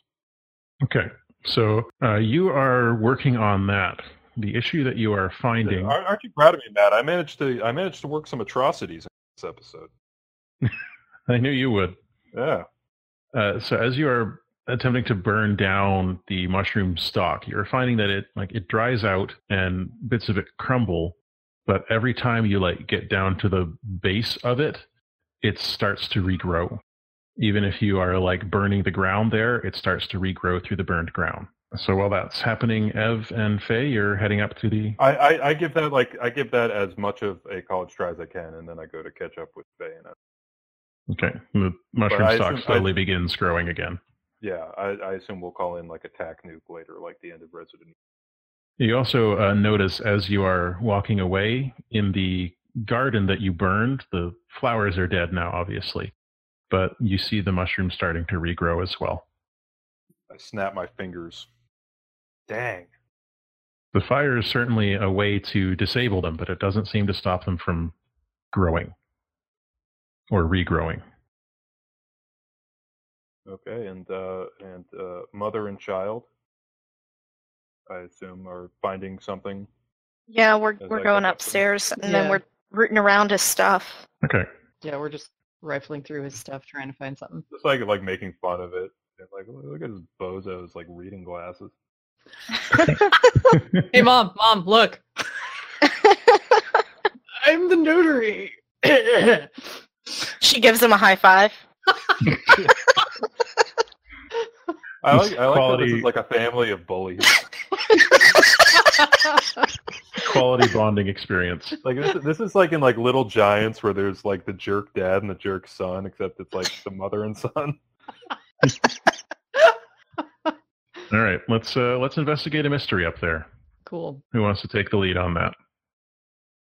Okay, so uh, you are working on that. The issue that you are finding. Aren't you proud of me, Matt? I managed to I managed to work some atrocities in this episode. I knew you would. Yeah. Uh, so as you are attempting to burn down the mushroom stalk, you're finding that it like it dries out and bits of it crumble, but every time you like get down to the base of it, it starts to regrow. Even if you are like burning the ground there, it starts to regrow through the burned ground. So while that's happening, Ev and Faye, you're heading up to the. I, I, I give that like I give that as much of a college try as I can, and then I go to catch up with Faye and Ev. Okay, the mushroom I stalk assume- slowly I- begins growing again. yeah, I, I assume we'll call in like a attack nuke later, like the end of Resident. Evil. You also uh, notice as you are walking away in the garden that you burned, the flowers are dead now, obviously, but you see the mushroom starting to regrow as well. I snap my fingers. Dang. The fire is certainly a way to disable them, but it doesn't seem to stop them from growing or regrowing. Okay, and uh, and uh, mother and child, I assume, are finding something. Yeah, we're we're I going catch up with upstairs and then we're rooting around his stuff. Okay. Yeah, we're just rifling through his stuff trying to find something. Just like like making fun of it. And like, look look at his bozos like reading glasses. Hey, mom, mom, look, I'm the notary. she gives him a high five. I like I like that this is like a family of bullies. Quality bonding experience. Like this, this is like in like Little Giants where there's like the jerk dad and the jerk son, except it's like the mother and son. All right, let's uh, let's investigate a mystery up there. cool. Who wants to take the lead on that?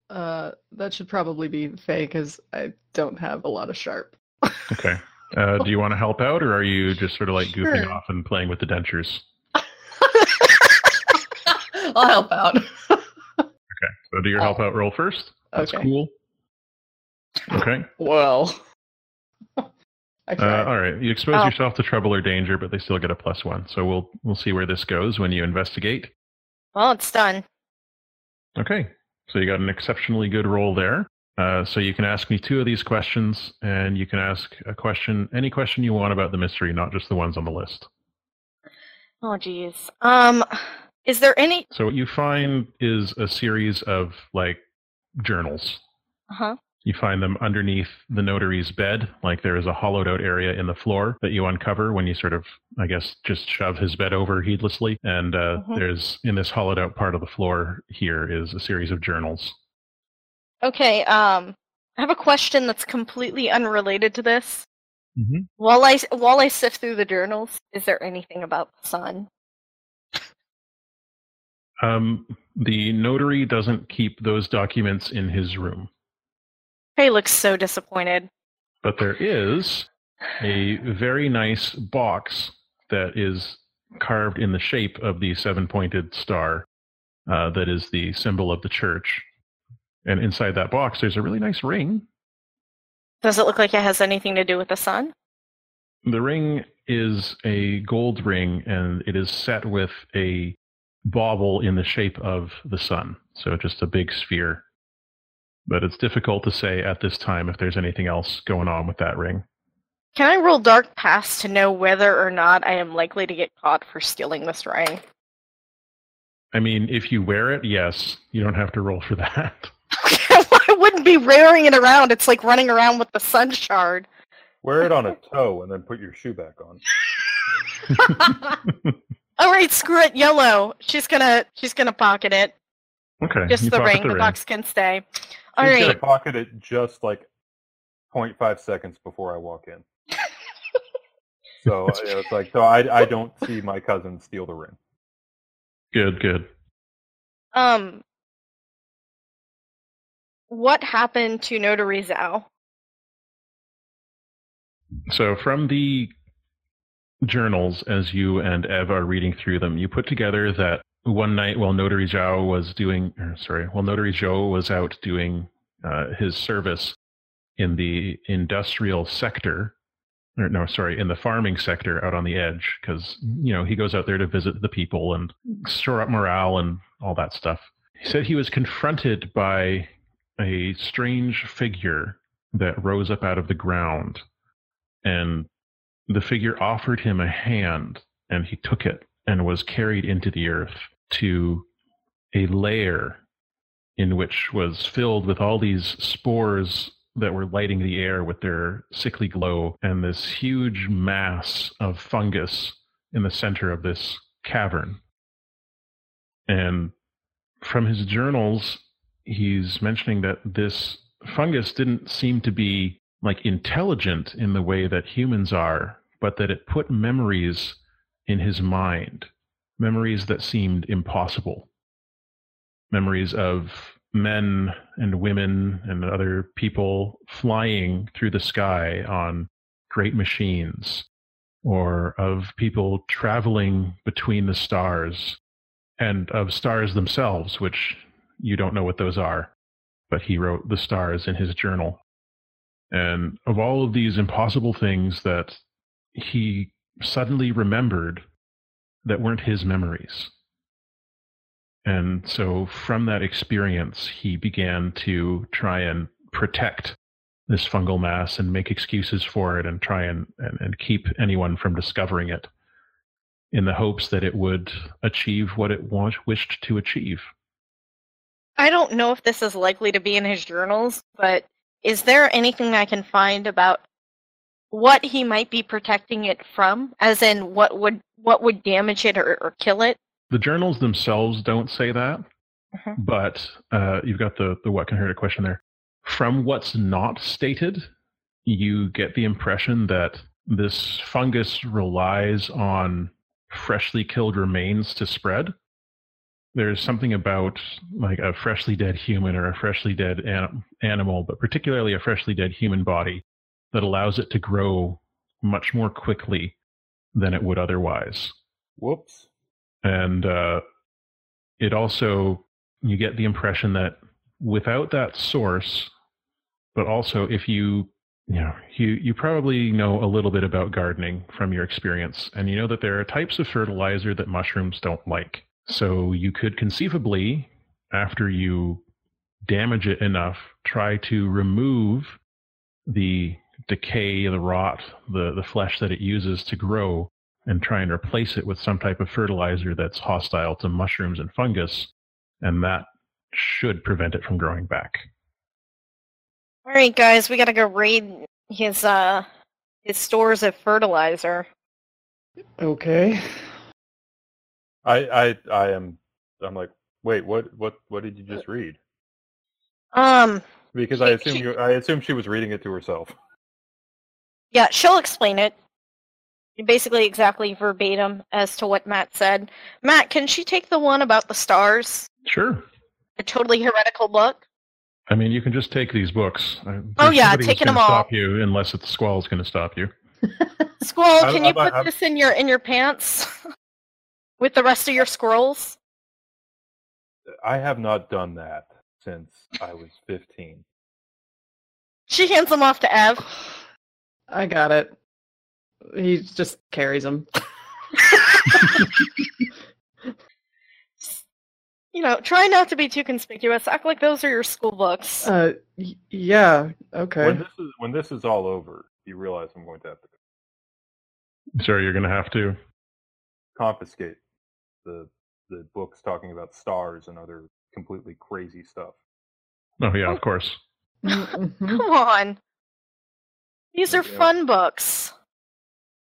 Uh, that should probably be Faye because I don't have a lot of sharp. Okay. Uh, do you want to help out, or are you just sort of like goofing off and playing with the dentures? I'll help out. Okay. So do your help out roll first. That's Okay. cool. Okay. Well, I Uh, all right. You expose Oh. yourself to trouble or danger, but they still get a plus one. So we'll we'll see where this goes when you investigate. Well, it's done. Okay. So you got an exceptionally good roll there. Uh, so you can ask me two of these questions, and you can ask a question, any question you want about the mystery, not just the ones on the list. Oh geez. Um is there any So what you find is a series of like journals. uh-huh. You find them underneath the notary's bed, like there is a hollowed out area in the floor that you uncover when you sort of, I guess, just shove his bed over heedlessly. And uh, Mhm. there's in this hollowed out part of the floor here is a series of journals. Okay, um I have a question that's completely unrelated to this. Mm-hmm. While I while I sift through the journals, is there anything about the sun? Um, the notary doesn't keep those documents in his room, He looks so disappointed. but there is a very nice box that is carved in the shape of the seven pointed star uh, that is the symbol of the church. And inside that box, there's a really nice ring. Does it look like it has anything to do with the sun? The ring is a gold ring, and it is set with a bauble in the shape of the sun. So just a big sphere. But it's difficult to say at this time if there's anything else going on with that ring. Can I roll dark past to know whether or not I am likely to get caught for stealing this ring? I mean, if you wear it, yes, you don't have to roll for that. I wouldn't be wearing it around. It's like running around with the sun shard. Wear it on a toe and then put your shoe back on. All right, screw it, yellow. She's gonna she's gonna pocket it. Okay. Just you the pocket ring. The, box can stay. All He's right. gonna pocket it just like 0.5 seconds before I walk in. So you know, it's like so I I don't see my cousin steal the ring. Good, good. Um, what happened to Notary Zhou? So from the journals, as you and Ev are reading through them, you put together that one night while Notary Zhou was doing, or sorry, while Notary Zhou was out doing uh, his service in the industrial sector. Or, no, sorry, in the farming sector out on the edge, because you know he goes out there to visit the people and store up morale and all that stuff. He said he was confronted by a strange figure that rose up out of the ground, and the figure offered him a hand, and he took it and was carried into the earth to a lair in which was filled with all these spores that were lighting the air with their sickly glow, and this huge mass of fungus in the center of this cavern. And from his journals, he's mentioning that this fungus didn't seem to be like intelligent in the way that humans are, but that it put memories in his mind, memories that seemed impossible, memories of men and women and other people flying through the sky on great machines, or of people traveling between the stars, and of stars themselves, which you don't know what those are. But he wrote the stars in his journal. And of all of these impossible things that he suddenly remembered that weren't his memories. And so from that experience, he began to try and protect this fungal mass and make excuses for it and try and, and, and keep anyone from discovering it in the hopes that it would achieve what it want, wished to achieve. I don't know if this is likely to be in his journals, but is there anything I can find about what he might be protecting it from? As in, what would what would damage it or, or kill it? The journals themselves don't say that, Mhm. but uh, you've got the the what can hurt it question there. From what's not stated, you get the impression that this fungus relies on freshly killed remains to spread. There's something about like a freshly dead human or a freshly dead an- animal, but particularly a freshly dead human body, that allows it to grow much more quickly than it would otherwise Whoops. and uh, it also you get the impression that without that source but also if you you know you you probably know a little bit about gardening from your experience and you know that there are types of fertilizer that mushrooms don't like so you could conceivably after you damage it enough try to remove the decay the rot the the flesh that it uses to grow and try and replace it with some type of fertilizer that's hostile to mushrooms and fungus, and that should prevent it from growing back. All right, guys, we gotta go raid his uh his stores of fertilizer. Okay. I I I am I'm like, wait, what what what did you just read? Um, Because I assume she- you I assume she was reading it to herself. Yeah, she'll explain it. Basically, exactly verbatim as to what Matt said. Matt, can she take the one about the stars? Sure. A totally heretical book. I mean, you can just take these books. Uh, Oh, there's yeah, nobody taking them all. Stop you unless it's Squall's going to stop you. Squall, I- can you I- put I- this in your in your pants with the rest of your scrolls? I have not done that since I was 15. She hands them off to Ev. I got it. He just carries them. You know, try not to be too conspicuous. Act like those are your school books. Uh, y- yeah. Okay. When this is when this is all over, you realize I'm going to have to So you're going to have to. confiscate the the books talking about stars and other completely crazy stuff. Oh, yeah, of course. Mhm. Come on. These are Yeah. fun books.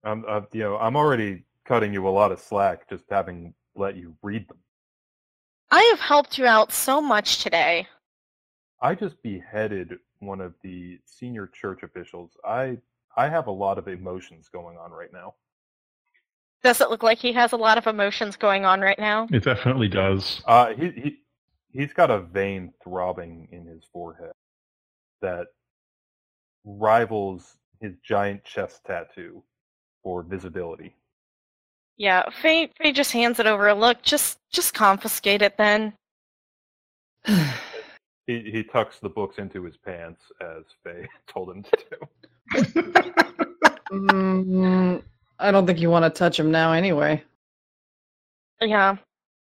I'm uh, you know I'm already cutting you a lot of slack just having let you read them. I have helped you out so much today. I just beheaded one of the senior church officials. I I have a lot of emotions going on right now. Does it look like he has a lot of emotions going on right now? It definitely does. Uh, he he he's got a vein throbbing in his forehead that rivals his giant chest tattoo for visibility. Yeah, Faye, Faye just hands it over. Look, just just confiscate it then. He he tucks the books into his pants as Faye told him to do. Mm, I don't think you want to touch him now anyway. Yeah.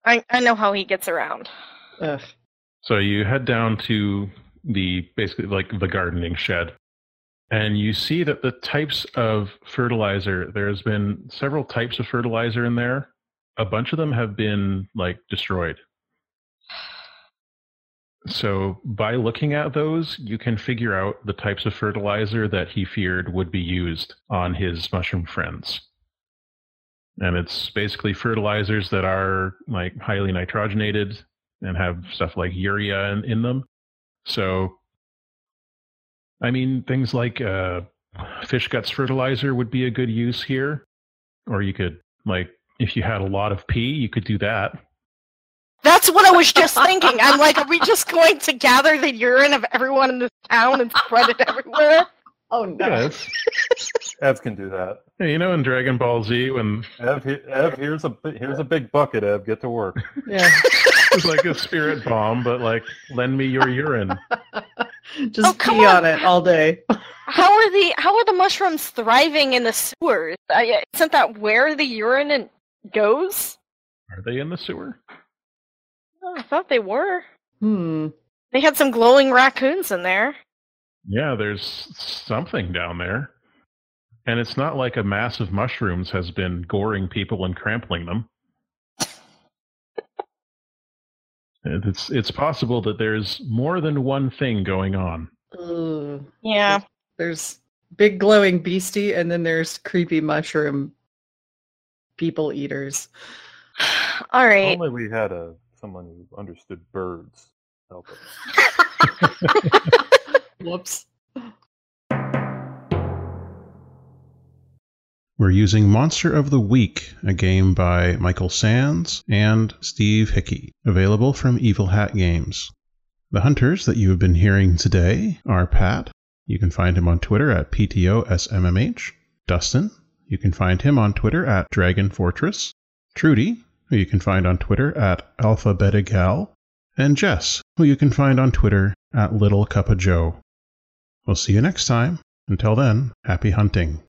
I, I know how he gets around. Ugh. So you head down to the basically like the gardening shed. And you see that the types of fertilizer, there's been several types of fertilizer in there. A bunch of them have been like destroyed. So by looking at those, you can figure out the types of fertilizer that he feared would be used on his mushroom friends. And it's basically fertilizers that are like highly nitrogenated and have stuff like urea in, in them. So, I mean, things like uh, fish guts fertilizer would be a good use here. Or you could, like, if you had a lot of pee, you could do that. That's what I was just thinking. I'm like, are we just going to gather the urine of everyone in this town and spread it everywhere? Oh no. Yes. Ev can do that. Hey, you know, in Dragon Ball Z, when Ev, he- Ev, here's a here's a big bucket. Ev, get to work. Yeah. it's like a spirit bomb, but like, lend me your urine. Just Oh, pee on. on it all day. How are the how are the mushrooms thriving in the sewers? I, isn't that where the urine goes? Are they in the sewer? Oh, I thought they were. Hmm. They had some glowing raccoons in there. Yeah, there's something down there. And it's not like a mass of mushrooms has been goring people and trampling them. It's it's possible that there's more than one thing going on. Ugh. Yeah. There's big glowing beastie, and then there's creepy mushroom people eaters. All right. If. Only we had a someone who understood birds. Help us. Whoops. We're using Monster of the Week, a game by Michael Sands and Steve Hickey, available from Evil Hat Games. The hunters that you have been hearing today are Pat. You can find him on Twitter at PTOSMMH. Dustin. You can find him on Twitter at Dragon Fortress. Trudy, who you can find on Twitter at Alpha Beta Gal. And Jess, who you can find on Twitter at Little Cup of Joe. We'll see you next time. Until then, happy hunting.